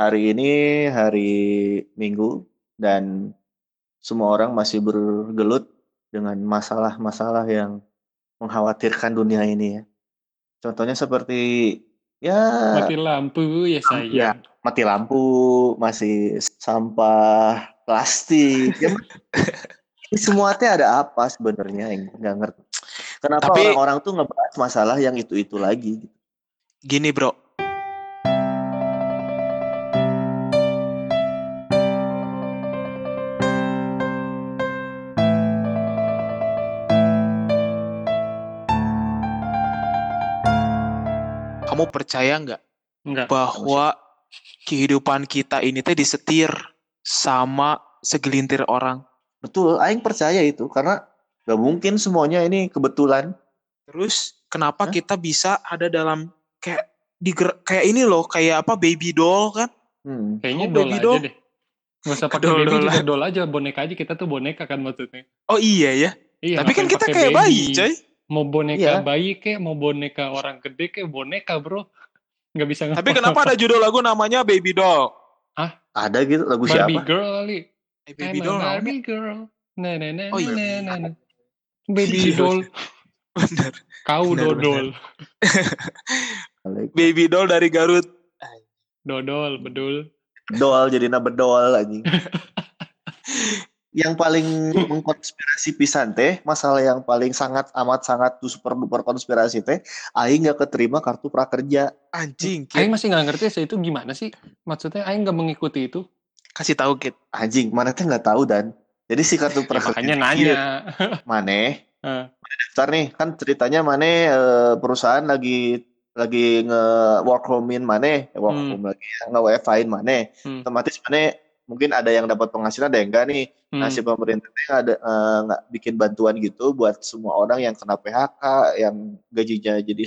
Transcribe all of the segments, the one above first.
hari ini hari Minggu dan semua orang masih bergelut dengan masalah-masalah yang mengkhawatirkan dunia ini ya. Contohnya seperti ya Mati lampu ya ya sayang. mati lampu, masih sampah plastik. Ya, ini semua teh ada apa sebenarnya yang nggak ngerti. Kenapa orang-orang tuh ngebahas masalah yang itu-itu lagi? gitu. gini bro, kamu percaya nggak Enggak. bahwa kehidupan kita ini teh disetir sama segelintir orang? Betul, Aing percaya itu karena gak mungkin semuanya ini kebetulan. Terus kenapa Hah? kita bisa ada dalam kayak di kayak ini loh, kayak apa baby doll kan? Hmm. Kayaknya Oh, doll baby aja doll. deh. Gak usah pakai Doll, baby doll. juga doll aja, boneka aja kita tuh boneka kan maksudnya. Oh iya ya. Iya, Tapi kan kita kayak bayi, baby? coy. Mau boneka Iya. bayi kek, mau boneka orang gede kek, boneka bro. Gak bisa Tapi kenapa ada judul lagu namanya Baby Doll? Ada gitu lagu Barbie siapa? girl kali. Baby I'm Doll. Barbie girl. Nah, nah, nah, Oh, iya. nah, nah, nah. Baby Iya. doll. Bener. Kau Bener, dodol. Baby Doll dari Garut. Dodol, bedul. Doal jadi bedol anjing. yang paling mengkonspirasi pisan teh, masalah yang paling sangat amat sangat tuh super duper konspirasi teh, aing nggak keterima kartu prakerja. Anjing, Aing Kit. masih nggak ngerti sih itu gimana sih? Maksudnya Aing nggak mengikuti itu. Kasih tahu Kit. Anjing, mana teh nggak tahu dan. Jadi si kartu Ya, prakerja makanya ini, nanya. Eh. daftar nih kan ceritanya Maneh eh, perusahaan lagi lagi nge work homein Maneh, eh, work Hmm. home lagi ya, nge WFH-in Maneh. Hmm. Otomatis Maneh mungkin ada yang dapat penghasilan, ada yang enggak nih. Hmm. Nah, si pemerintah ada eh, nggak bikin bantuan gitu buat semua orang yang kena PHK, yang gajinya jadi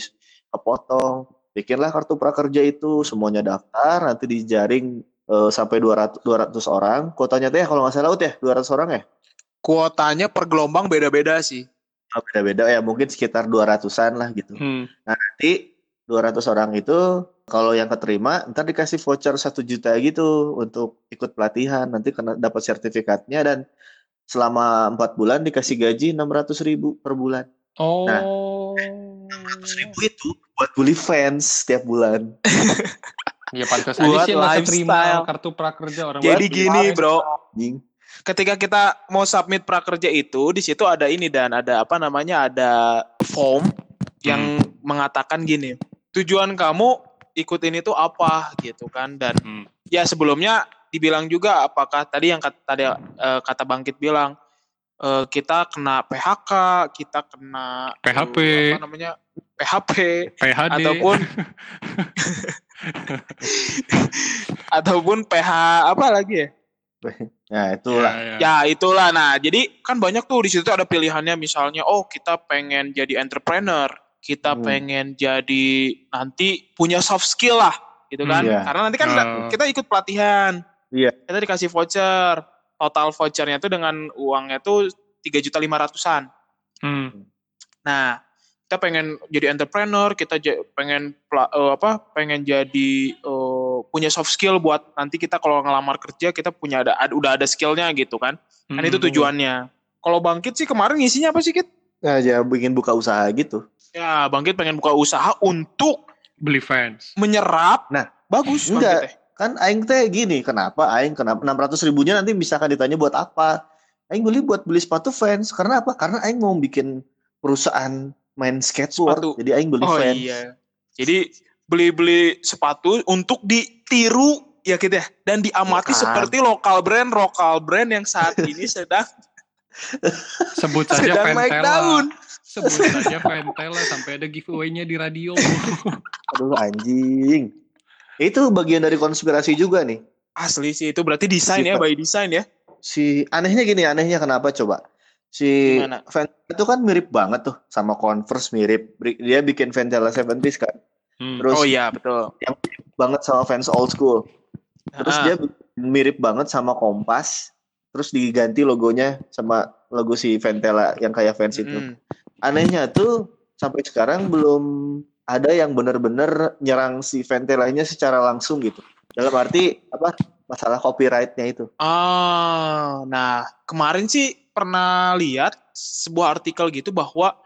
kepotong. Bikinlah kartu prakerja itu, semuanya daftar, nanti dijaring eh, sampai 200 200 orang. Kuotanya teh kalau nggak salah Ut, ya 200 orang ya. Kuotanya per gelombang beda-beda sih. Oh, Beda-beda ya, mungkin sekitar 200-an lah gitu. Hmm. Nanti 200 orang itu kalau yang keterima ntar dikasih voucher satu juta gitu untuk ikut pelatihan nanti kena dapat sertifikatnya dan selama empat bulan dikasih gaji 600 ribu per bulan Oh. Nah. 600 ribu itu buat beli fans setiap bulan Ya pantas aja Buat sih nggak lifestyle. kartu prakerja orang Jadi buat gini, kemarin. Bro. Ketika kita mau submit prakerja itu, di situ ada ini dan ada apa namanya? Ada form yang mengatakan gini. Tujuan kamu ikut ini tuh apa gitu kan dan Hmm. ya sebelumnya dibilang juga apakah tadi yang kata tadi eh, kata Bangkit bilang eh, kita kena PHK, kita kena PHP. eh, apa namanya? PHP PHD. ataupun ataupun PH apa lagi ya? nah itulah Ya, ya. Ya itulah. Nah, jadi kan banyak tuh di situ ada pilihannya misalnya oh kita pengen jadi entrepreneur, kita Hmm. pengen jadi nanti punya soft skill lah gitu kan. Hmm, iya. Karena nanti kan Oh. kita ikut pelatihan. Iya. Kita dikasih voucher. Total vouchernya tuh dengan uangnya tuh tiga juta lima ratusan. Hmm. Nah, kita pengen jadi entrepreneur, kita ja- pengen eh, apa? Pengen jadi eh, punya soft skill buat nanti kita kalau ngelamar kerja kita punya ada, ada- udah ada skillnya gitu kan. Kan itu Hmm. tujuannya. Kalau Bangkit sih kemarin ngisinya apa sih, Kit? Nah ya bikin buka usaha gitu Ya, Bangkit pengen buka usaha untuk beli fans. menyerap. Nah, bagus enggak. Bangkit teh. kan aing teh gini kenapa aing kenapa 600 ribunya nanti misalkan ditanya buat apa aing beli buat beli sepatu fans karena apa karena aing mau bikin perusahaan main skateboard Sepatu. jadi aing beli Oh fans iya. Jadi beli-beli sepatu untuk ditiru ya Kit ya dan diamati Bukan. seperti lokal brand lokal brand yang saat ini sedang Sebut saja sedang daun. Sebut saja Ventela sampai ada giveaway-nya di radio. aduh anjing itu bagian dari konspirasi juga nih Asli sih itu berarti desain ya, Sifat. by design ya. si anehnya gini anehnya kenapa coba si Gimana? Ventela itu kan mirip banget tuh sama Converse mirip dia bikin Ventela 70s kan Hmm. terus oh iya, betul. banget sama fans old school Terus Ah, dia mirip banget sama Kompas. Terus diganti logonya sama logo si Ventela yang kayak fans itu. mm. Anehnya tuh sampai sekarang belum ada yang benar-benar nyerang si Ventelanya secara langsung gitu. Dalam arti apa? Masalah copyrightnya itu. Ah, nah kemarin sih pernah lihat sebuah artikel gitu bahwa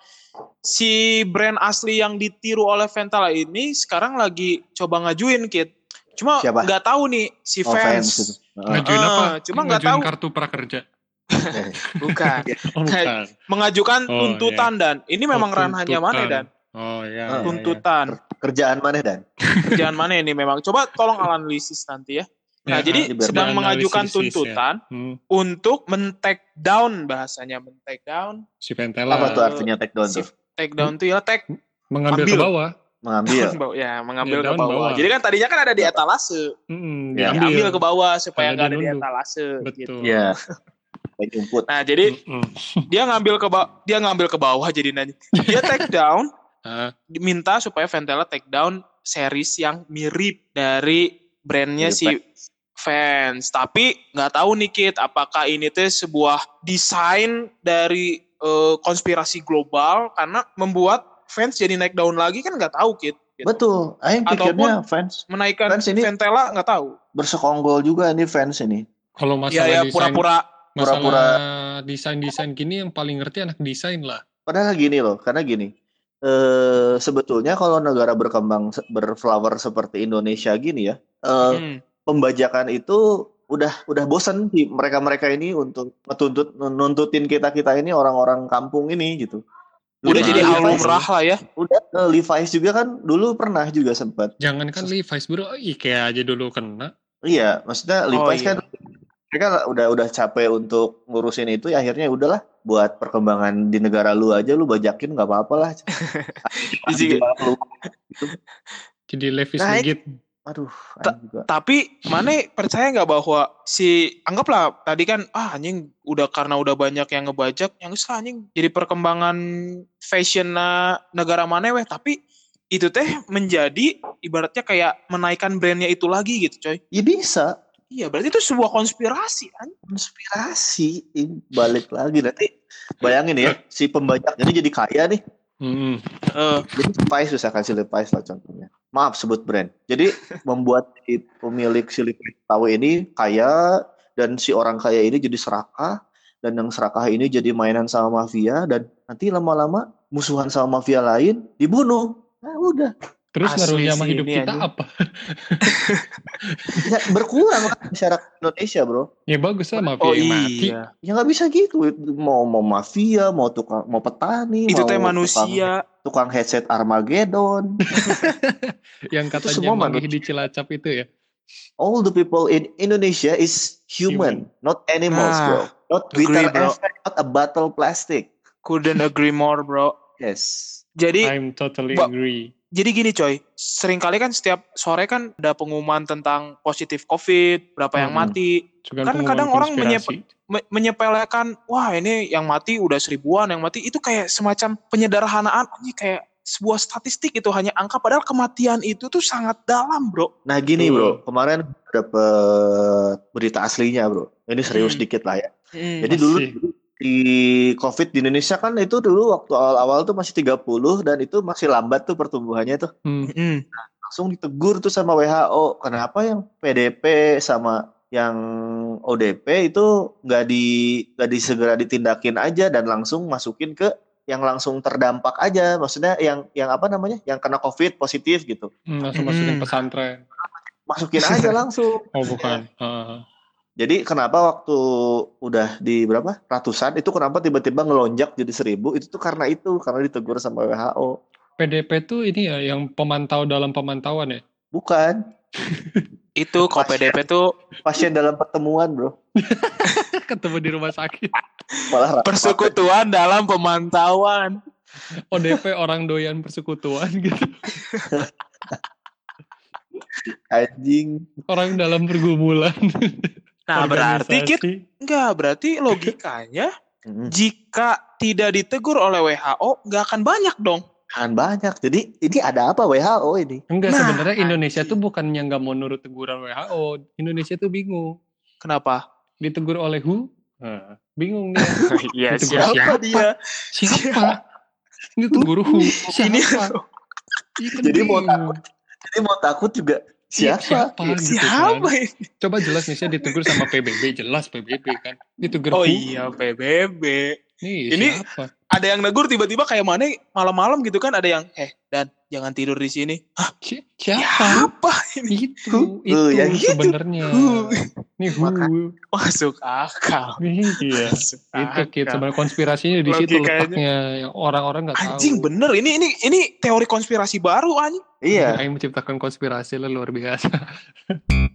si brand asli yang ditiru oleh Ventala ini sekarang lagi coba ngajuin kit. Cuma Siapa? nggak tahu nih si Oh, fans. Heeh. Ngajuin Ah, apa? cuma nggak tahu. kartu prakerja. Bukan. Oh, bukan. Mengajukan Oh, tuntutan dan ini memang Oh, ranahnya mana dan Oh iya. Ah. iya, tuntutan. Kerjaan mana dan? Kerjaan mana ini memang. Coba tolong analisis nanti ya. Nah, Ya, jadi sedang mengajukan ya. tuntutan Hmm, untuk men-take down bahasanya men-take down. si Ventela Apa tuh artinya take down Si tuh? take down tuh ya take mengambil Ambil. ke bawah. Mengambil. ya mengambil Ya, ke bawah. bawah. Jadi kan tadinya kan ada di etalase, Hmm, Ya, diambil ke bawah supaya nggak ada di etalase. Betul. Gitu. Iya. Kayak jumput. Nah jadi dia ngambil ke bawah, dia ngambil ke bawah jadi nanya. Dia take down, diminta supaya Ventela take down series yang mirip dari brandnya Mirip, si fans. Tapi nggak tahu nih Kit, apakah ini tuh sebuah desain dari eh, konspirasi global karena membuat fans jadi naik daun lagi kan nggak tahu Kit. Gitu. Betul. Aing pikirnya fans Menaikkan Fans ini- Ventela nggak tahu. bersekongkol juga nih fans ini. kalau Ya masalah ya desain, pura-pura. masalah pura-pura. desain-desain gini yang paling ngerti anak desain lah. Padahal gini loh, karena gini. Eh sebetulnya kalau negara berkembang berflower seperti Indonesia gini ya, eh Hmm. pembajakan itu udah udah bosan sih mereka-mereka ini untuk menuntut nuntutin kita-kita ini orang-orang kampung ini gitu. Udah Nah, jadi iya, hal iya. lumrah lah ya. Udah eh, Levi's juga kan dulu pernah juga sempat. Jangankan Levi's bro, IKEA aja dulu kena. Iya, maksudnya Levi's iya. kan mereka udah udah capek untuk ngurusin itu ya akhirnya udahlah buat perkembangan di negara lu aja lu bajakin nggak apa-apa lah. Jadi Levi's Nah, legit. Aduh, Ta- juga. Tapi mana percaya nggak bahwa si anggaplah tadi kan ah anjing udah karena udah banyak yang ngebajak yang geus lah, anjing jadi perkembangan fashion negara mana weh tapi itu teh menjadi ibaratnya kayak menaikkan brandnya itu lagi gitu coy. Ya bisa Iya berarti itu sebuah konspirasi kan. konspirasi Ini balik lagi nanti bayangin ya si pembajak ini jadi kaya nih Mm-mm. Eh, jadi Levi's bisa kasih Levi's lah contohnya maaf sebut brand. Jadi membuat si pemilik si Levi's tahu ini kaya dan si orang kaya ini jadi serakah dan yang serakah ini jadi mainan sama mafia dan nanti lama-lama musuhan sama mafia lain dibunuh. Nah udah Terus Asli ngaruhnya sama sih hidup kita anjing. apa? ya, berkurang masyarakat Indonesia bro Ya bagus lah mafia oh yang mati. iya. ya nggak bisa gitu mau mau mafia mau tukang mau petani Itu mau teh tukang- manusia. tukang headset Armageddon Yang Itu katanya semua manusia. di Cilacap itu ya. all the people in Indonesia is human, not animals, Nah, bro. Not agree, glitter bro. effect, not a bottle plastic. Couldn't agree more bro. Yes. Jadi I'm totally agree. Jadi gini coy, sering kali kan setiap sore kan ada pengumuman tentang positif COVID, berapa yang Hmm. mati. Juga Kan kadang orang konspirasi. Me- menyepelekan, wah ini yang mati udah seribuan, yang mati itu kayak semacam penyederhanaan, ini kayak sebuah statistik itu hanya angka, padahal kematian itu tuh sangat dalam bro. Nah gini bro, kemarin dapet berita aslinya bro. Ini serius Hmm. dikit lah ya. Hmm. Jadi dulu Masih. Di COVID di Indonesia kan itu dulu waktu awal-awal tuh masih 30 dan itu masih lambat tuh pertumbuhannya tuh. Hmm. Hmm. Langsung ditegur tuh sama WHO. Kenapa yang PDP sama yang ODP itu nggak di nggak disegera ditindakin aja dan langsung masukin ke yang langsung terdampak aja. Maksudnya yang yang apa namanya? Yang kena COVID positif gitu. Hmm, langsung masukin pesantren. Masukin aja langsung. Oh bukan. Ah. Jadi kenapa waktu udah di berapa ratusan itu kenapa tiba-tiba ngelonjak jadi seribu itu tuh karena itu karena ditegur sama WHO. PDP tuh ini ya yang pemantau dalam pemantauan ya. Bukan Itu kalau Pasien. PDP tuh pasien dalam pertemuan bro. Ketemu di rumah sakit. Malah persekutuan dalam pemantauan. ODP orang doyan persekutuan gitu. anjing. Orang dalam pergumulan. Nah berarti Kit, enggak, berarti logikanya Hmm, jika tidak ditegur oleh WHO nggak akan banyak dong. Kan banyak. Jadi ini ada apa WHO ini? Enggak Nah, sebenarnya Indonesia anjing. tuh bukannya nggak mau nurut teguran WHO. Indonesia tuh bingung. Kenapa? Ditegur oleh WHO. Nah, bingung nih. Iya Ditegur siapa, siapa? dia? Siapa? Ditegur WHO. Ini Siapa? Iya kan Jadi mau bingung. Jadi mau takut juga Siapa? siapa Iya, gitu Siapa kan. ini? Coba jelas nih saya ditegur sama PBB, jelas PBB kan. Ditegur Oh iya PBB. Nih, Ini- siapa? Ada yang negur tiba-tiba kayak mana malam-malam gitu kan ada yang eh dan jangan tidur di sini. Hah, Si- Siapa? siapa ini? Itu, itu Huh, yang gitu. sebenarnya. Maka- who? Masuk akal. Iya. Masuk Itu kit akal. sebenarnya konspirasinya di situ letaknya yang orang-orang nggak tahu. Anjing bener ini ini ini teori konspirasi baru anjing. Iya. Aing menciptakan konspirasi lah luar biasa.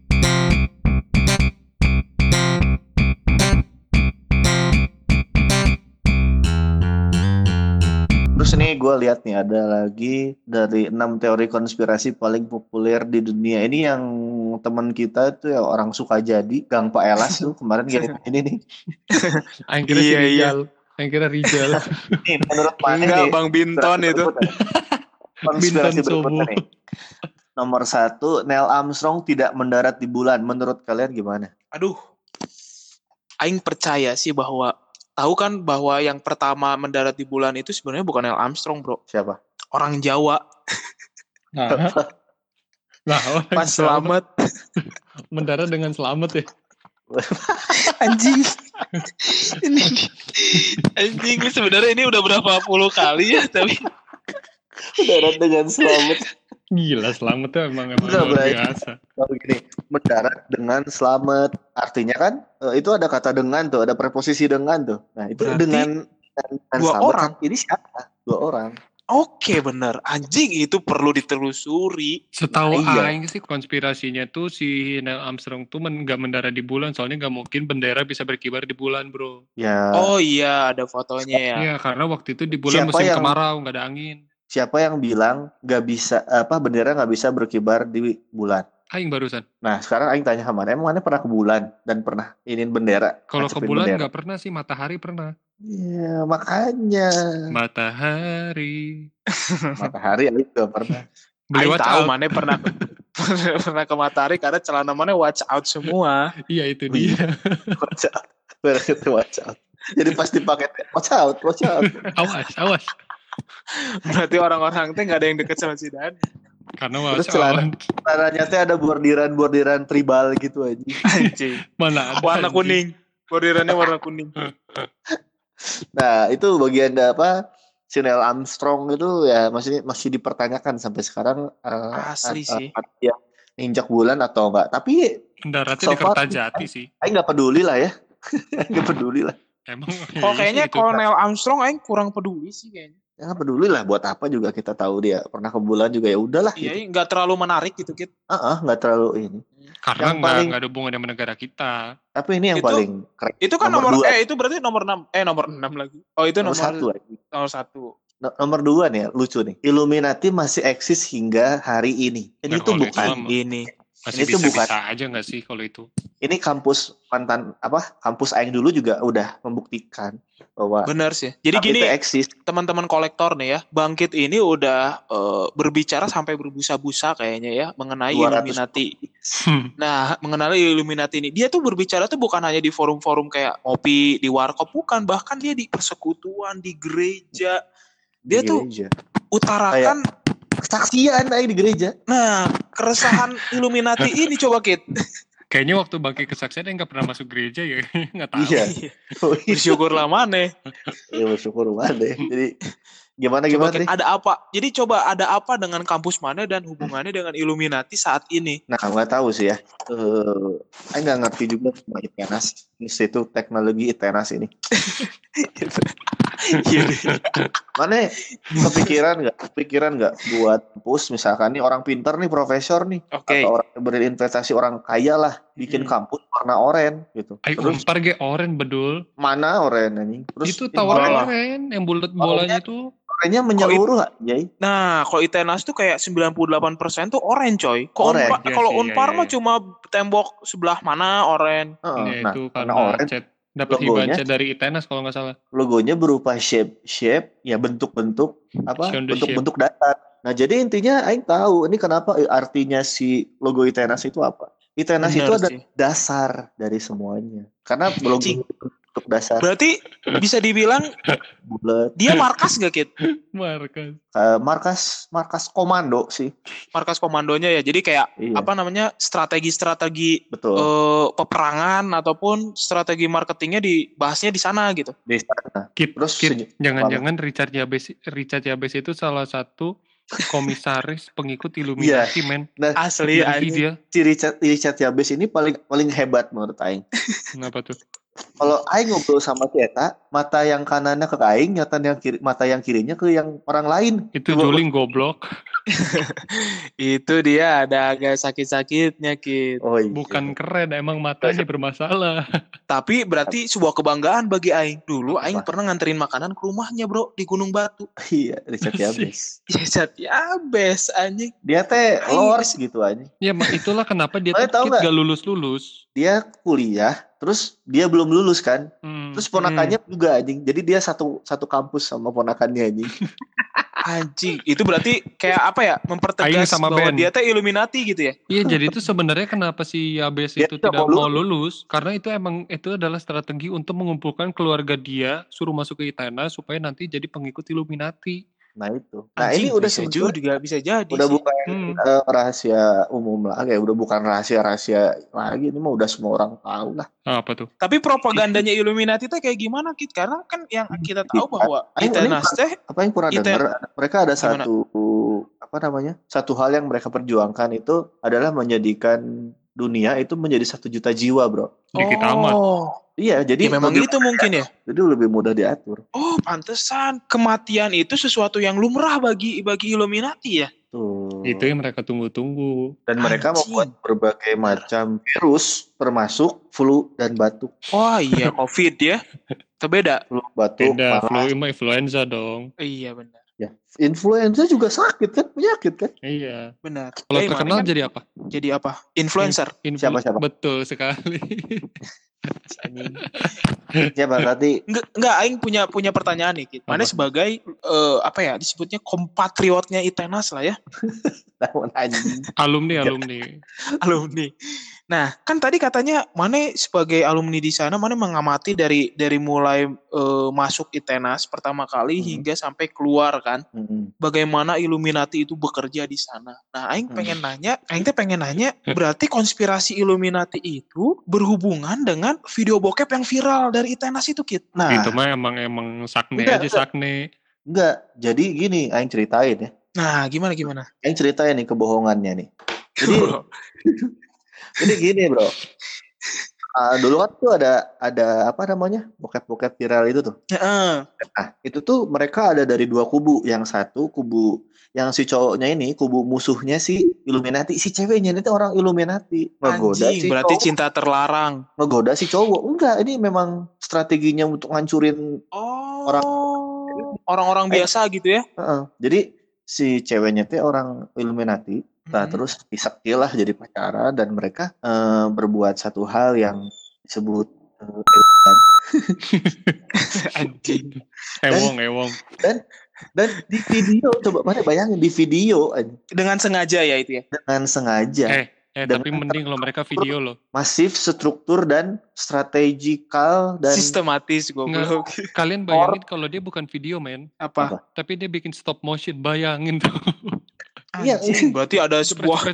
Terus ini gue lihat nih ada lagi dari enam teori konspirasi paling populer di dunia. Ini yang teman kita tuh ya orang suka jadi Gang Pak Elas tuh kemarin gini ini nih. Aing kira si Iya, iya. Rijal. Nih menurut mana Enggak nih? Bang Binton itu. Konspirasi Binton berikutnya Sobo. nih. Nomor satu, Neil Armstrong tidak mendarat di bulan. Menurut kalian gimana? Aduh. Aing percaya sih bahwa tahu kan bahwa yang pertama mendarat di bulan itu sebenarnya bukan Neil Armstrong, Bro. Siapa? Orang Jawa Nah, nah pas Jawa selamat mendarat dengan selamat ya. anjing. ini anjing ini sebenarnya ini udah berapa puluh kali ya tapi Mendarat dengan selamat. Gila selamatnya emang emang Enggak, luar biasa. Kalau gini, mendarat dengan selamat. Artinya kan eh, itu ada kata dengan tuh, ada preposisi dengan tuh. Nah, itu Berarti dengan, dengan, dua selamat orang. kan, Ini siapa? Dua orang. Oke bener anjing itu perlu ditelusuri. Setahu Nah, iya. Aing sih konspirasinya tuh si Neil Armstrong tuh men- nggak mendarat di bulan soalnya nggak mungkin bendera bisa berkibar di bulan bro. Ya, Oh iya ada fotonya ya. Iya karena waktu itu di bulan Siapa musim yang- kemarau nggak ada angin. Siapa yang bilang nggak bisa apa bendera nggak bisa berkibar di bulan? Aing barusan. Nah, sekarang Aing tanya sama mana, emang mana pernah ke bulan dan pernah inin bendera? Kalau ke bulan nggak pernah sih matahari pernah. Iya, makanya Matahari. matahari Aing juga pernah. Beli Aing watch tahu out. mana pernah pernah ke matahari karena celana mana watch out semua. Iya itu iya. dia. Watch out. Watch out. Jadi pasti pakai watch out, watch out. awas, awas. Berarti orang-orang teh nggak ada yang deket sama si Dan. Karena Terus celana-. Celananya teh ada bordiran-bordiran tribal gitu aja. Anjing. Mana ada Warna anjing. kuning. Bordirannya warna kuning. Nah, itu bagian apa? Si Neil Armstrong itu ya masih masih dipertanyakan sampai sekarang eh, Asli eh, sih. dia injak bulan atau enggak. Tapi Mendaratnya So di Kertajati sih. Aing nggak peduli lah ya. Nggak peduli lah. Emang. Oh kayaknya kalau Neil Armstrong Aing kurang peduli sih kayaknya. Ya nggak peduli lah buat apa juga kita tahu dia pernah ke bulan juga ya udahlah. Iya Gitu. nggak terlalu menarik gitu Kit. Ah, ah, nggak terlalu ini. Karena yang nggak paling- nggak ada hubungan dengan negara kita. Tapi ini yang Itu- paling keren. Itu kan Nomor nomor, dua. eh itu berarti nomor 6 eh nomor 6 lagi. Oh itu Nomor nomor, satu lagi. nomor satu. No- nomor dua nih, lucu nih. Illuminati masih eksis hingga hari ini. Ini Nah, tuh bukan. itu Ini. Masih Ini tuh bisa-bisa bukan- aja nggak sih kalau itu? Ini kampus mantan apa? Kampus Aing dulu juga udah membuktikan bahwa Bener sih. Jadi gini eksis. teman-teman kolektor nih ya, Bangkit ini udah eh, berbicara sampai berbusa-busa kayaknya ya mengenai 200. Illuminati. Nah, mengenai Illuminati ini, dia tuh berbicara tuh bukan hanya di forum-forum kayak ngopi di warkop, bukan, bahkan dia di persekutuan, di gereja, Dia di tuh- gereja. utarakan kesaksian Aing di gereja. nah keresahan Illuminati ini coba Kit. Kayaknya waktu bangkit kesaksian dia nggak pernah masuk gereja ya, nggak tahu. Iya. Oh, iya. Bersyukurlah mana. Ya bersyukur deh. Jadi gimana Coba gimana Kit, nih? ada apa? Jadi coba ada apa dengan kampus mana dan hubungannya dengan Illuminati saat ini? Nah, nggak tahu sih ya. Eh, Aing nggak ngerti juga sama ITENAS. Institut Teknologi ITENAS ini. Iya. Mana kepikiran nggak? Kepikiran nggak buat kampus misalkan nih orang pinter nih profesor nih Oke. atau orang yang berinvestasi orang kaya lah bikin Hmm. kampus warna oranye gitu. Ayo Terus ge oren bedul. mana oranye anjing? Terus itu bola. oren yang bulat bolanya tuh. oranye menyeluruh nggak, Jay? Nah, kalau ITENAS tuh kayak 98% tuh orange coy. Kalau Orange, Unpar, iya kalau iya, Unpar iya, mah iya. cuma tembok sebelah mana orange. Heeh, Ya, nah, itu karena karena oranye chat dapat logonya- hibah dari ITENAS kalau nggak salah. logonya berupa shape shape ya bentuk-bentuk apa bentuk-bentuk datar. Nah jadi intinya Aing tahu ini kenapa artinya si logo ITENAS itu apa? ITENAS itu Bener ada sih. dasar dari semuanya. Karena logo Bentuk dasar Berarti bisa dibilang bulat. dia markas gak Kit? Markas. Eh, markas markas komando sih. Markas komandonya ya. Jadi kayak Iya. apa namanya strategi-strategi Betul. eh, peperangan ataupun strategi marketingnya dibahasnya di sana gitu. Di sana. Kit, Terus Kit, jangan-jangan Richard Yabes Richard Yabes itu salah satu komisaris pengikut Illuminati, men. Asli, Jadi asli. dia, si Richard Richard Yabes ini paling paling hebat menurut Aing. kenapa tuh? Kalau Aing ngobrol sama si Eta, mata yang kanannya ke Aing, nyata yang kiri, mata yang kirinya ke yang orang lain. Itu Coba- Joling goblok. Itu dia ada agak sakit-sakitnya Kit. Oh iya. Bukan keren, emang matanya bermasalah. Tapi berarti sebuah kebanggaan bagi Aing. Dulu Apa? Aing pernah nganterin makanan ke rumahnya bro di Gunung Batu. Iya, Richard Yabes. Ya Sat, ya bes anjing. Dia teh lord gitu aja. ya, itulah kenapa dia tuh gak lulus-lulus. Dia kuliah, terus dia belum lulus kan. Hmm, Terus ponakannya juga anjing. Jadi dia satu satu kampus sama ponakannya anjing. Anjing. Itu berarti kayak apa ya? Mempertegas sama bahwa Ben. dia teh Illuminati gitu ya. Iya, jadi itu sebenarnya kenapa si Yabes Dia itu tidak tidak mau mau lulus? Karena itu emang itu adalah strategi untuk mengumpulkan keluarga dia, suruh masuk ke Itana supaya nanti jadi pengikut Illuminati. Nah itu. Nah Anjing, ini udah bisa juga bisa jadi udah sih. bukan Hmm. eh, rahasia umum lagi, udah bukan rahasia-rahasia lagi. Ini mah udah semua orang tahu lah. Ah, apa tuh? Tapi propagandanya Illuminati teh kayak gimana Kit? Karena kan yang kita tahu bahwa Itenas teh Apa yang pernah Ite- dengar? Mereka ada Gimana? satu apa namanya? Satu hal yang mereka perjuangkan itu adalah menjadikan dunia itu menjadi satu juta jiwa, bro. Dikit amat. Oh, Iya, jadi ya memang itu mungkin ya. jadi lebih mudah diatur. Oh, pantesan kematian itu sesuatu yang lumrah bagi bagi Illuminati ya. Tuh. Itu yang mereka tunggu-tunggu. Dan mereka Anjing. membuat berbagai macam virus, termasuk flu dan batuk. Oh iya, COVID ya. Terbeda. Flu, batuk, Beda, parah. flu influenza dong. Iya benar. Ya, influenza juga sakit kan, penyakit kan? Iya. Benar. Kalau Eh, terkenal kan jadi apa? jadi apa? Influencer. Influ- Siapa, siapa? Betul sekali. Siapa berarti Enggak, enggak aing punya punya pertanyaan nih, Kit. Mana sebagai eh, apa ya disebutnya kompatriotnya Itenas lah ya, alumni, alumni. alumni. Nah, kan tadi katanya Mane sebagai alumni di sana Mane mengamati dari dari mulai eh, masuk Itenas pertama kali Hmm. hingga sampai keluar kan. Mm-mm. Bagaimana Illuminati itu bekerja di sana. Nah, aing Hmm. pengen nanya, aing teh pengen nanya, berarti konspirasi Illuminati itu berhubungan dengan video bokep yang viral dari Itenas itu, Kit. Nah, Itu mah emang emang sakne Enggak, aja enggak. sakne. enggak. Jadi gini, aing ceritain ya. Nah, gimana gimana? Aing ceritain nih kebohongannya nih. Jadi Jadi gini bro, Ah, dulu kan tuh ada ada apa namanya bokep-bokep viral itu tuh. Heeh. Nah itu tuh mereka ada dari dua kubu. Yang satu kubu yang si cowoknya ini kubu musuhnya si Illuminati, si ceweknya ini tuh orang Illuminati ngegoda Anjing, si berarti cowok, cinta terlarang. ngegoda si cowok. Enggak, ini memang strateginya untuk ngancurin. Oh. Orang- orang-orang Eh. biasa gitu ya. Heeh. Jadi si ceweknya tuh orang Illuminati. Nah, Mhm. terus disakti lah jadi pacaran dan mereka eh, berbuat satu hal yang disebut eh, Anjing. Ewong, ewong. dan di video coba mana bayangin di video aja, Dengan sengaja ya itu ya. dengan sengaja Eh, eh Dan- tapi mending kalau mereka video loh. masif struktur dan strategikal dan Sistematis goblok. Kalian bayangin kalau dia bukan video, men. Apa? Tapi dia bikin stop motion, bayangin tuh. Iya, berarti ada sebuah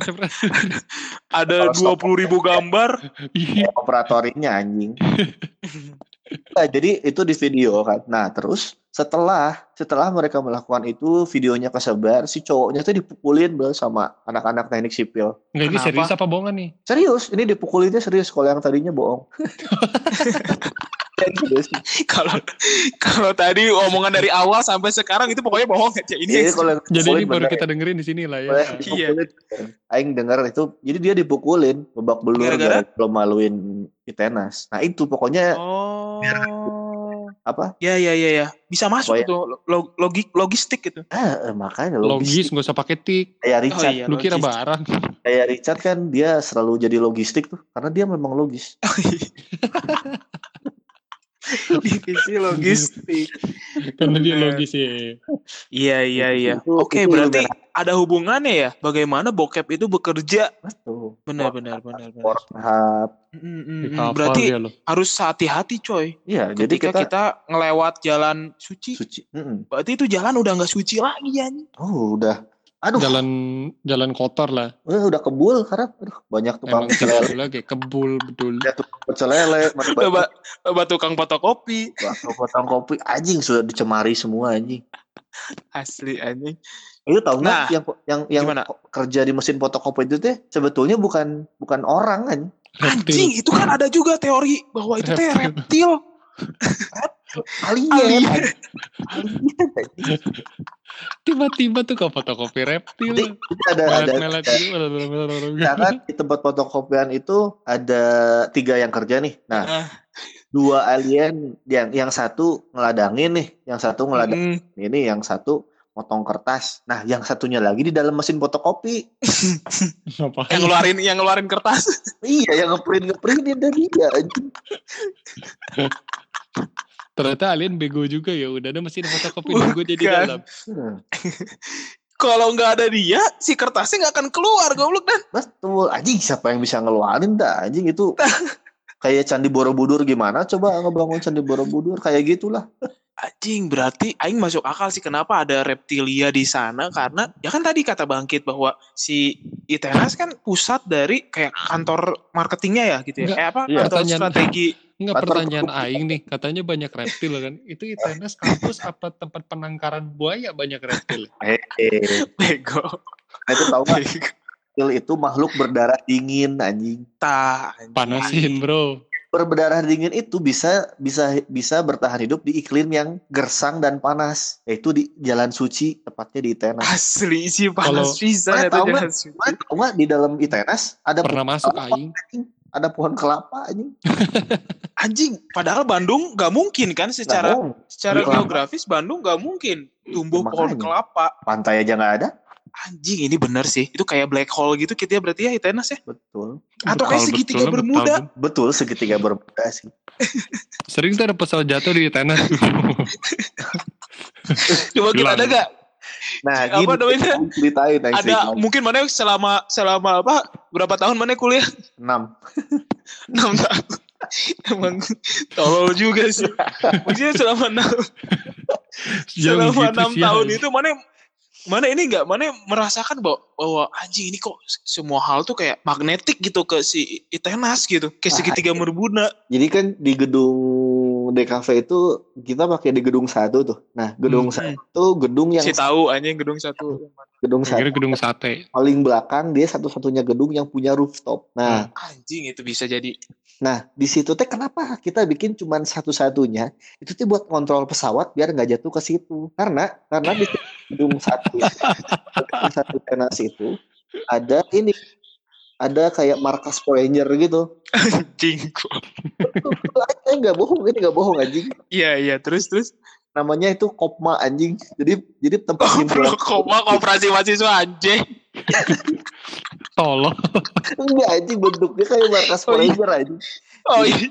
ada stop 20 ribu gambar. Iya. operatornya anjing. Nah, jadi itu di video kan. Nah, terus setelah setelah mereka melakukan itu videonya kesebar si cowoknya tuh dipukulin bro sama anak-anak teknik sipil. Nggak, ini serius apa bohongan nih? Serius, ini dipukulinnya serius kalau yang tadinya bohong. Kalau kalau tadi omongan dari awal sampai sekarang itu pokoknya bohong aja. Ini Jadi kalau Jadi ini baru kita dengerin di sini lah ya. Iya. Aing dengar itu, jadi dia dipukulin babak belur Gara-gara? gara belum maluin Itenas. Nah itu pokoknya Oh. apa? Ya ya ya ya. Bisa masuk Pokoknya- itu log- logik logistik gitu. Ah, eh, makanya Logis, logis. nggak usah pakai tik. Kayak Richard, iya. Lu kira barang. kayak Richard kan dia selalu jadi logistik tuh, karena dia memang logis. Divisi logistik. Karena dia logis ya. Iya iya iya. Itu- Oke itu berarti ada hubungannya ya bagaimana bokep itu bekerja. Betul. Benar benar benar benar. Berarti harus hati-hati coy. Iya, jadi Ketika kita, kita, ngelewat jalan suci, suci. Berarti itu jalan udah nggak suci lagi ya. Oh, udah. Aduh, Jalan jalan kotor lah. eh, udah kebul karena aduh, banyak tukang Emang pecel lele, tidak lagi kebul betul. ada tukang pecel lele, mana banyak Coba coba tukang fotokopi bakso potong kopi anjing sudah dicemari semua anjing. asli anjing. Itu tahu nggak Nah, yang yang yang gimana? kerja di mesin fotokopi itu teh sebetulnya bukan bukan orang kan. Anjing itu kan ada juga teori bahwa itu teh reptil. Alien. Tiba-tiba tuh ke fotokopi reptil. jadi ada ada. Misalkan di tempat fotokopian itu ada tiga yang kerja nih. Nah, Ah. dua alien yang yang satu ngeladangin nih, yang satu ngeladangin Mm, ini, yang satu motong kertas. Nah, yang satunya lagi di dalam mesin fotokopi. Ngapain? yang ngeluarin yang ngeluarin kertas. Iya, yang ngeprint ngeprintin dari dia. Ternyata alien bego juga ya. Udah ada mesin fotokopi nunggu jadi dalam. Hmm, Kalau nggak ada dia, si kertasnya nggak akan keluar goblok dan. betul. Anjing siapa yang bisa ngeluarin dah? Anjing itu kayak candi Borobudur gimana? Coba ngebangun candi Borobudur kayak gitulah. Anjing berarti aing masuk akal sih kenapa ada reptilia di sana karena ya kan tadi kata Bangkit bahwa si ITNAS kan pusat dari kayak kantor marketingnya ya gitu ya. Enggak, Eh apa iya. kantor strategi. Enggak pertanyaan aing nih, katanya banyak reptil kan. Itu ITNS kampus apa tempat penangkaran buaya banyak reptil? Hehehe. Bego. Nah, itu tahu nggak? Bego. Reptil itu makhluk berdarah dingin anjing. Tah, anjing. Panasin, Bro. Berdarah dingin itu bisa bisa bisa bertahan hidup di iklim yang gersang dan panas, yaitu di Jalan Suci, tepatnya di Itenas. Asli sih Kalau- panas bisa Mana ya tahu tuh nggak? jalan suci. Mana tahu nggak di dalam Itenas ada Pernah masuk aing. Ada pohon kelapa anjing. Anjing, padahal Bandung nggak mungkin kan secara bohong. secara Kelapa. geografis Bandung nggak mungkin tumbuh Ya, pohon makanya. kelapa. pantai aja nggak ada. Anjing, ini bener sih. Itu kayak black hole gitu kita berarti ya ITNAS ya. Betul. Atau kayak segitiga betul, bermuda. betul. Betul segitiga bermuda sih. Sering tuh ada pesawat jatuh di ITNS. Coba kita ada gak? Nah, Apa gini, namanya? Ceritain, Ada ceritain. mungkin mana selama selama apa? Berapa tahun mana kuliah? enam. 6 tahun. Emang tolol juga sih. Maksudnya selama 6 Jangan selama gitu enam sih, tahun itu mana mana ini enggak mana merasakan bahwa, bahwa anjing ini kok semua hal tuh kayak magnetik gitu ke si Itenas gitu kayak Ah, segitiga iya. bermuda Jadi kan di gedung DKV itu kita pakai di gedung satu tuh. Nah, gedung Hmm. satu gedung yang si tahu anjing gedung satu gedung Akhirnya satu gedung sate. paling belakang dia satu-satunya gedung yang punya rooftop. Nah, anjing itu bisa jadi nah di situ teh kenapa kita bikin cuman satu-satunya? Itu tuh buat kontrol pesawat biar nggak jatuh ke situ. Karena karena di gedung satu gedung satu tenas itu ada ini ada kayak markas Ranger gitu. anjing Eh nggak bohong, ini nggak bohong anjing. iya iya terus terus Namanya itu Kopma anjing. Jadi jadi tempat simpulan Goblok koma kooperasi mahasiswa anjing Tolong. enggak anjing bentuknya kayak markas Oh, iya. Ranger anjing. oh iya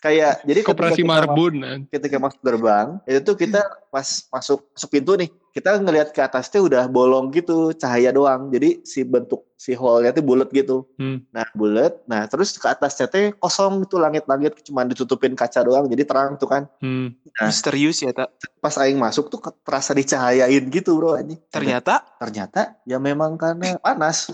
Kayak jadi ketika Koperasi Marbun. ketika masuk gerbang itu tuh kita pas masuk masuk pintu nih kita ngelihat ke atasnya udah bolong gitu cahaya doang. Jadi si bentuk si hallnya tuh bulat gitu. Hmm. nah bulat. Nah terus ke atasnya tuh kosong itu langit-langit cuma ditutupin kaca doang jadi terang tuh kan. Hmm. Nah. misterius ya tak pas aing masuk tuh terasa dicahayain gitu bro anjing. Ternyata? Ternyata ya memang karena panas.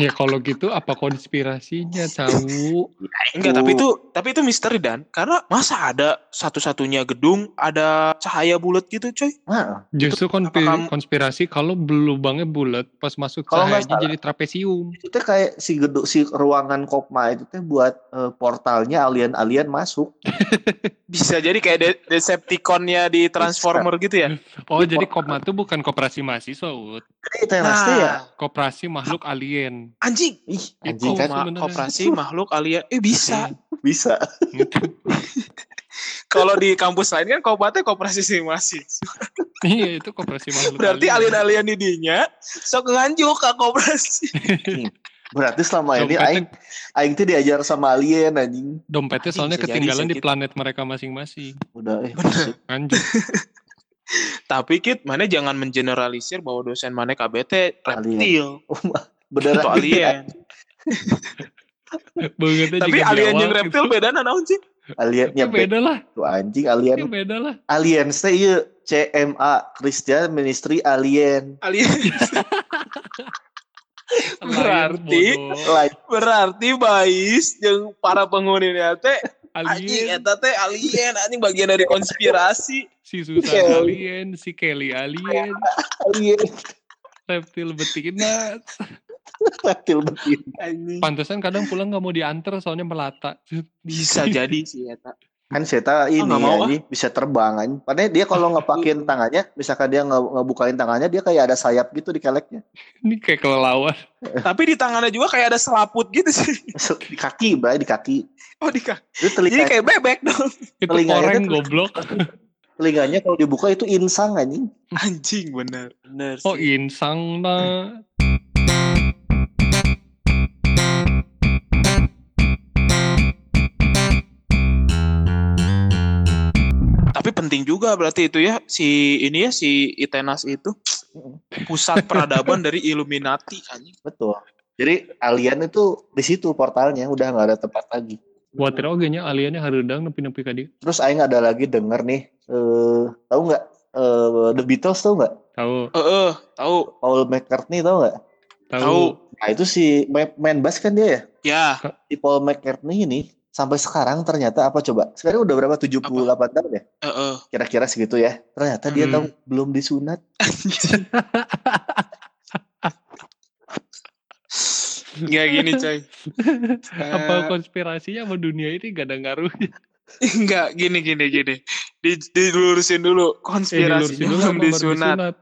Ya kalau gitu apa konspirasinya tahu? enggak tapi itu tapi itu misteri dan. Karena masa ada satu-satunya gedung ada cahaya bulat gitu coy? Nah, Justru konspi- apakah- konspirasi kalau lubangnya bulat pas masuk Kalau cahayanya salah. jadi trapesium. itu tuh kayak si gedung si ruangan kopma itu tuh buat eh, portalnya alien-alien masuk bisa jadi kayak de Decepticonnya di Transformer gitu ya Oh jadi Kopma itu bukan koperasi mahasiswa, Ut. jadi teh ya nah Koperasi makhluk alien. anjing ih anjing kan Koma- sebenarnya. operasi makhluk alien eh bisa bisa Gitu. kalau di kampus lain kan kobatnya kooperasi sih masih iya itu koperasi makhluk berarti alien-alien di dinya sok nganjuk ke kooperasi Berarti selama ini aing aing tuh diajar sama alien anjing. Dompetnya Anjing, soalnya ketinggalan di planet mereka masing-masing. Udah eh. Anjir. Tapi Kit, mana jangan mengeneralisir bahwa dosen mana KBT reptil Beneran atau alien. Tapi alien yang reptil beda naon sih? Aliennya Ya beda lah. tuh anjing Ya alien beda lah. alien teh ieu CMA Christian Ministry Alien Alien Berarti- berarti Bais yang para penghuni teh anjing alien eta teh alien anjing bagian dari konspirasi. si Susan Kelly. alien, si Kelly alien, alien reptil betina. reptil betina Anjing. Pantesan kadang pulang nggak mau diantar soalnya melata. Bisa jadi sih eta. kan Seta ini nggak mau, ah. bisa terbang anjing. Padahal dia kalau ngepakin tangannya misalkan dia nge ngebukain tangannya dia kayak ada sayap gitu di keleknya Ini kayak kelelawar. Tapi di tangannya juga kayak ada selaput gitu sih. di kaki bray di kaki Oh di kaki. itu Jadi telinga kayak bebek dong. Itu Telinganya koreng goblok. telinganya kalau dibuka itu insang anjing Anjing bener. Bener Oh insang nah. Penting juga berarti itu ya si ini ya si Itenas itu. Pusat peradaban dari Illuminati anjing. betul. Jadi alien itu di situ portalnya udah nggak ada tempat lagi. Watir oge nya aliennya harudang nepi-nepi ka dieu. terus Aing ada lagi denger nih eh tahu nggak? Eh The Beatles tahu nggak? Tahu, Eh, eh, tahu, Paul McCartney tahu nggak? Tahu. nah itu si main, main bass kan dia ya? Ya, si Paul McCartney ini sampai sekarang ternyata apa coba sekarang udah berapa 78 tahun ya eh, eh. kira-kira segitu ya ternyata dia Hmm. tahu belum disunat Nggak gini coy. Apa Eh, konspirasinya sama dunia ini gak ada ngaruhnya? Enggak, gini gini gini. Di, dilurusin dulu Eh, konspirasi dilurusin dulu belum apa baru disunat.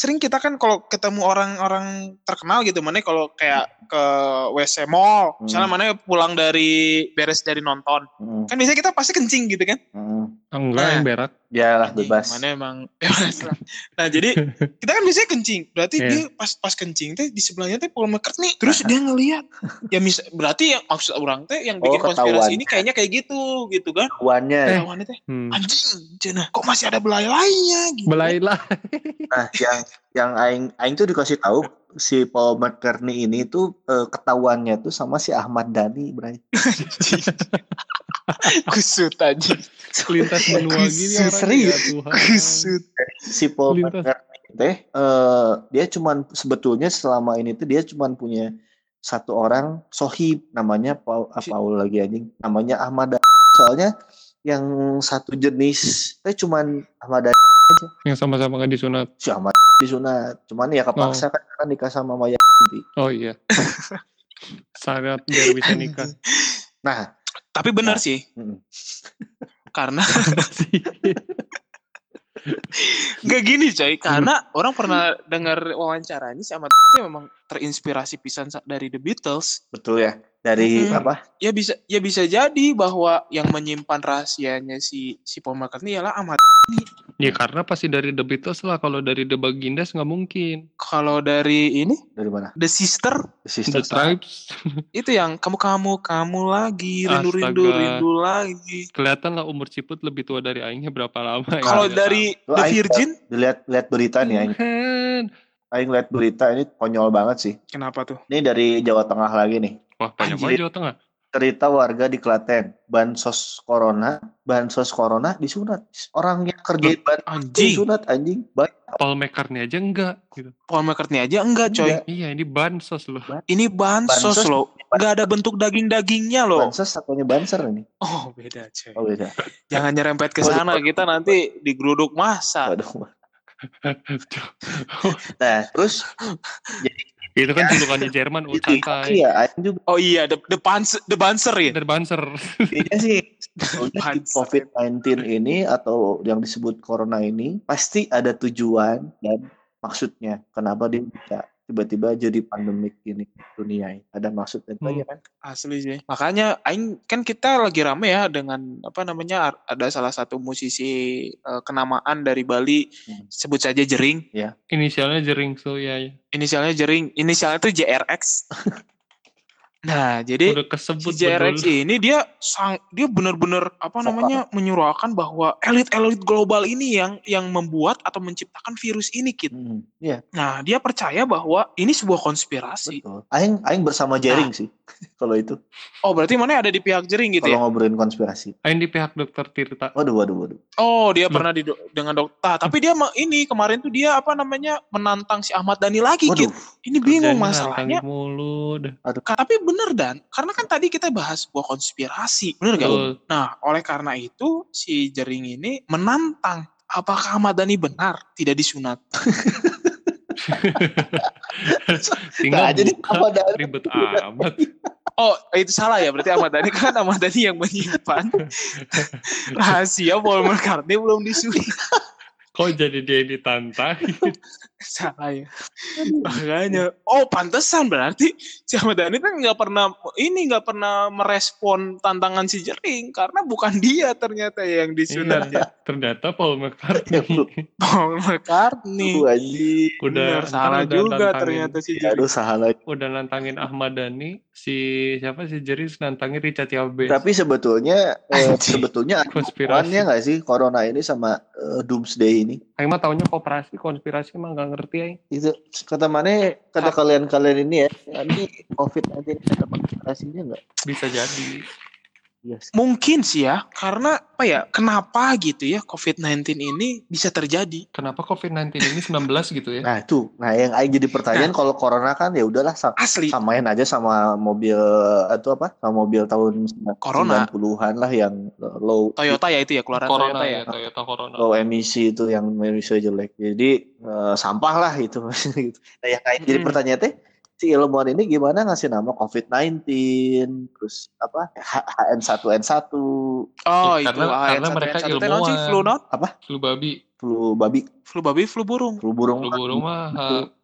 Sering kita kan kalau ketemu orang-orang terkenal gitu, mana kalau kayak ke WC mall, misalnya Hmm. mana pulang dari beres dari nonton, Hmm, kan biasanya kita pasti kencing gitu kan? hmm. Enggak, Ah. yang berak. Ya lah bebas Mana emang bebas lah. Nah jadi kita kan biasanya kencing, berarti Iya. dia pas pas kencing teh di sebelahnya teh Paul McCartney, terus dia ngelihat, ya mis berarti yang maksud orang teh yang bikin Oh, konspirasi ketahuan. ini kayaknya kayak gitu gitu kan? Kawannya Eh. Teh Hmm. anjing, cenah kok masih ada belai lainnya gitu. Belai lah. Nah, yang yang aing aing tuh dikasih tahu si Paul McCartney ini tuh eh, ketahuannya tuh sama si Ahmad Dhani. Anjing. Kusut anjing. Lintas benua gini orang. Serius. Ya. Kusut. Si Paul teh eh, dia cuman sebetulnya selama ini tuh dia cuman punya satu orang sohib namanya Paul ah, Si- Paul lagi anjing namanya Ahmad Dhani. Soalnya yang satu jenis teh cuman Ahmad Dhani Yang sama-sama gak disunat. si Ahmad disunat. Cuman ya kepaksa kan karena nikah sama Maya. Oh iya. Syarat biar bisa nikah. Nah, Tapi benar Nah. sih, karena Gak gini coy, karena orang pernah dengar wawancaranya si Ahmad itu memang terinspirasi pisan sa- dari The Beatles. betul ya. Dari Mm-mm. apa? Ya bisa ya bisa jadi bahwa yang menyimpan rahasianya si si Paul McCartney ialah Ahmad. ya karena pasti dari The Beatles lah. Kalau dari The Bagindas nggak mungkin. Kalau dari ini Dari mana? The Sister The Sister Tribes. itu yang kamu kamu kamu lagi rindu rindu Astaga. rindu lagi. Kelihatan lah umur Ciput lebih tua dari Aingnya berapa lama. ya. Kalau dari The Virgin Dilihat lihat berita nih, aing. Aing lihat berita ini konyol banget sih. kenapa tuh? Ini dari Jawa Tengah lagi nih. Wah banyak banget Jawa Tengah. Cerita warga di Klaten, bansos corona, bansos corona disunat. Orang yang kerjain bansos Anjing, disunat anjing. Baik. Paul McCartney aja enggak. Gitu. Paul McCartney aja enggak coy. Enggak. Iya ini bansos loh. Ini bansos, Bansos. loh. Nggak ada bentuk daging-dagingnya loh. Bansos satunya banser ini. Oh beda coy. Oh beda. Jangan nyerempet ke sana kita nanti digeruduk masa. Waduh. Nah, terus itu kan julukannya Jerman. Oh, santai. ya, Aing juga Oh iya, the the banser, the banser ya. Dari banser. intinya sih sebetulnya si Banser. COVID-19 ini atau yang disebut corona ini pasti ada tujuan dan maksudnya. Kenapa dia bisa tiba-tiba jadi pandemik ini dunia ini. Ada maksud dan Hmm. kan? Asli sih. Makanya aing kan kita lagi rame ya dengan apa namanya ada salah satu musisi eh, kenamaan dari Bali Hmm. sebut saja Jering. Inisialnya jering so ya. ya. Inisialnya Jering, inisialnya tuh JRX. Nah, jadi Udah kesebut si JRX betul. ini dia sang dia benar-benar apa Vokal. namanya menyuarakan bahwa elit-elit global ini yang yang membuat atau menciptakan virus ini kit. Hmm, Iya, Nah, dia percaya bahwa ini sebuah konspirasi. betul. Aing aing bersama Jering sih kalau itu. Oh, berarti mana ada di pihak jering gitu ya? Kalau ngobrolin konspirasi. Ain di pihak dokter Tirta. Waduh, waduh, waduh. Oh, dia Loh. pernah di dengan dokter. Tapi dia ini kemarin tuh dia apa namanya menantang si Ahmad Dhani lagi Waduh, Kit. Ini bingung Kerjanya masalahnya. mulu. Ka- Tapi bener dan karena kan tadi kita bahas sebuah konspirasi, bener gak? Betul. Nah, oleh karena itu si Jering ini menantang apakah Ahmad Dhani benar tidak disunat. Tinggal Nah, jadi apa dari ribet amat. Oh, itu salah ya. Berarti Ahmad Dhani kan Ahmad Dhani yang menyimpan rahasia Paul McCartney belum disunat. Kok jadi dia yang ditantangin? salah ya. Makanya, oh pantesan berarti si Ahmad Dhani kan nggak pernah ini nggak pernah merespon tantangan si Jering karena bukan dia ternyata yang disunat Iya, ya. ternyata Paul McCartney. Paul McCartney. Udah Bener, salah udah juga nantangin- ternyata si Jering. aduh, salah. udah nantangin Ahmad Dhani si siapa si Jeris nantangin Richard Yabes Tapi sebetulnya eh, sebetulnya ada konspirasi hubungannya nggak sih corona ini sama eh, doomsday ini? Aing mah taunya kooperasi konspirasi mah nggak ngerti Aing Itu kata mana kata kalian-kalian ini ya, ini COVID-19 ada konspirasinya nggak? bisa jadi Yes. Mungkin sih ya, karena apa ya? Kenapa gitu ya COVID-19 ini bisa terjadi? kenapa COVID-19 ini 19 gitu ya Nah itu, nah yang aing jadi pertanyaan kalau corona kan ya udahlah sa- Asli. samain aja sama mobil itu apa? Sama mobil tahun Corona. 90-an lah yang low Toyota ya itu ya keluaran Corona Toyota ya ya. Toyota Corona low emisi itu yang emisi jelek. Jadi eh, sampah lah itu. Gitu. nah yang jadi Mm-mm. pertanyaan teh si ilmuwan ini gimana ngasih nama COVID-19 terus apa H- HN1N1 Oh, Ya, itu karena- ah, karena yang mereka satu- yang satu non sih, ilmuwan. flu non? flu babi flu babi Flu babi, flu burung. flu burung flu burung mah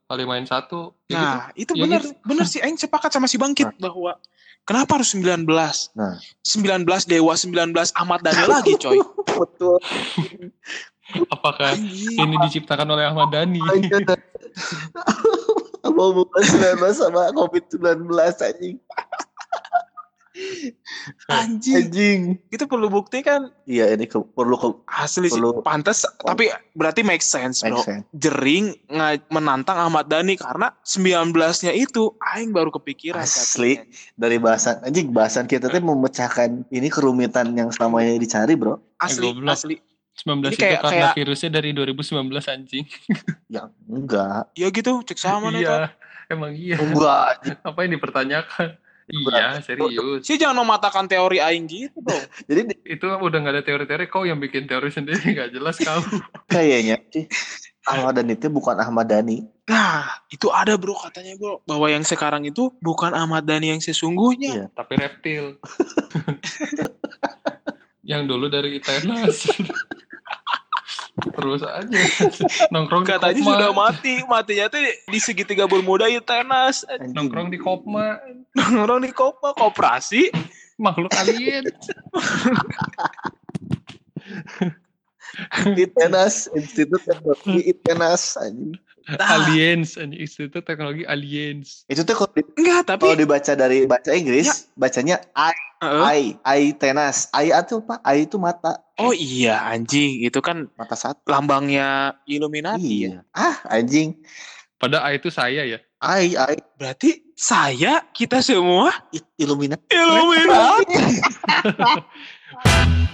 paling main satu ya gitu. Nah, itu Ya benar, gitu. benar sih Aing sepakat sama si Bangkit bahwa kenapa harus 19? Nah. 19 Dewa, 19 Ahmad Dhani lagi, coy. betul apakah Anjing. ini diciptakan oleh Ahmad Dhani apa hubungan 19 sama COVID-19 anjing Anjing. anjing Itu perlu bukti kan iya ini ke, perlu ke asli sih. Perlu- Pantes, tapi berarti make sense, make bro. sense. Jering menantang Ahmad Dhani karena 19-nya itu Aing baru kepikiran. Asli. katanya. dari bahasan anjing bahasan kita tuh memecahkan ini kerumitan yang selama ini dicari bro Asli, goblok. asli. 19 Ini itu kayak- karena kayak- virusnya dari 2019 anjing ya enggak Ya gitu, cek sama itu. iya emang iya enggak apa yang dipertanyakan iya serius Sih jangan mematahkan teori Aing gitu dong. jadi di- itu udah nggak ada teori-teori kau yang bikin teori sendiri nggak jelas kau kayaknya sih Ahmad Dhani itu bukan Ahmad Dhani Nah, itu ada bro katanya bro. Bahwa yang sekarang itu bukan Ahmad Dhani yang sesungguhnya. Iya. tapi reptil yang dulu dari Itenas terus aja nongkrong di Katanya Kopma sudah mati. Matinya tuh di segitiga bermuda itu tenas. Anjing. nongkrong di Kopma Nongkrong di Kopa, koperasi. makhluk alien ITENAS Institut Teknologi ITENAS anjing Nah, aliens anjing Institut Teknologi Aliens. Itu tuh kalau, di- enggak, tapi... kalau dibaca dari baca Inggris bacanya I. I I tenas. I itu apa I itu mata. Oh iya, anjing. Itu kan mata satu. lambangnya Illuminati ya. iya. Ah anjing. Pada A itu saya ya? I I. Berarti saya, kita semua? I- Illuminati. Illuminati.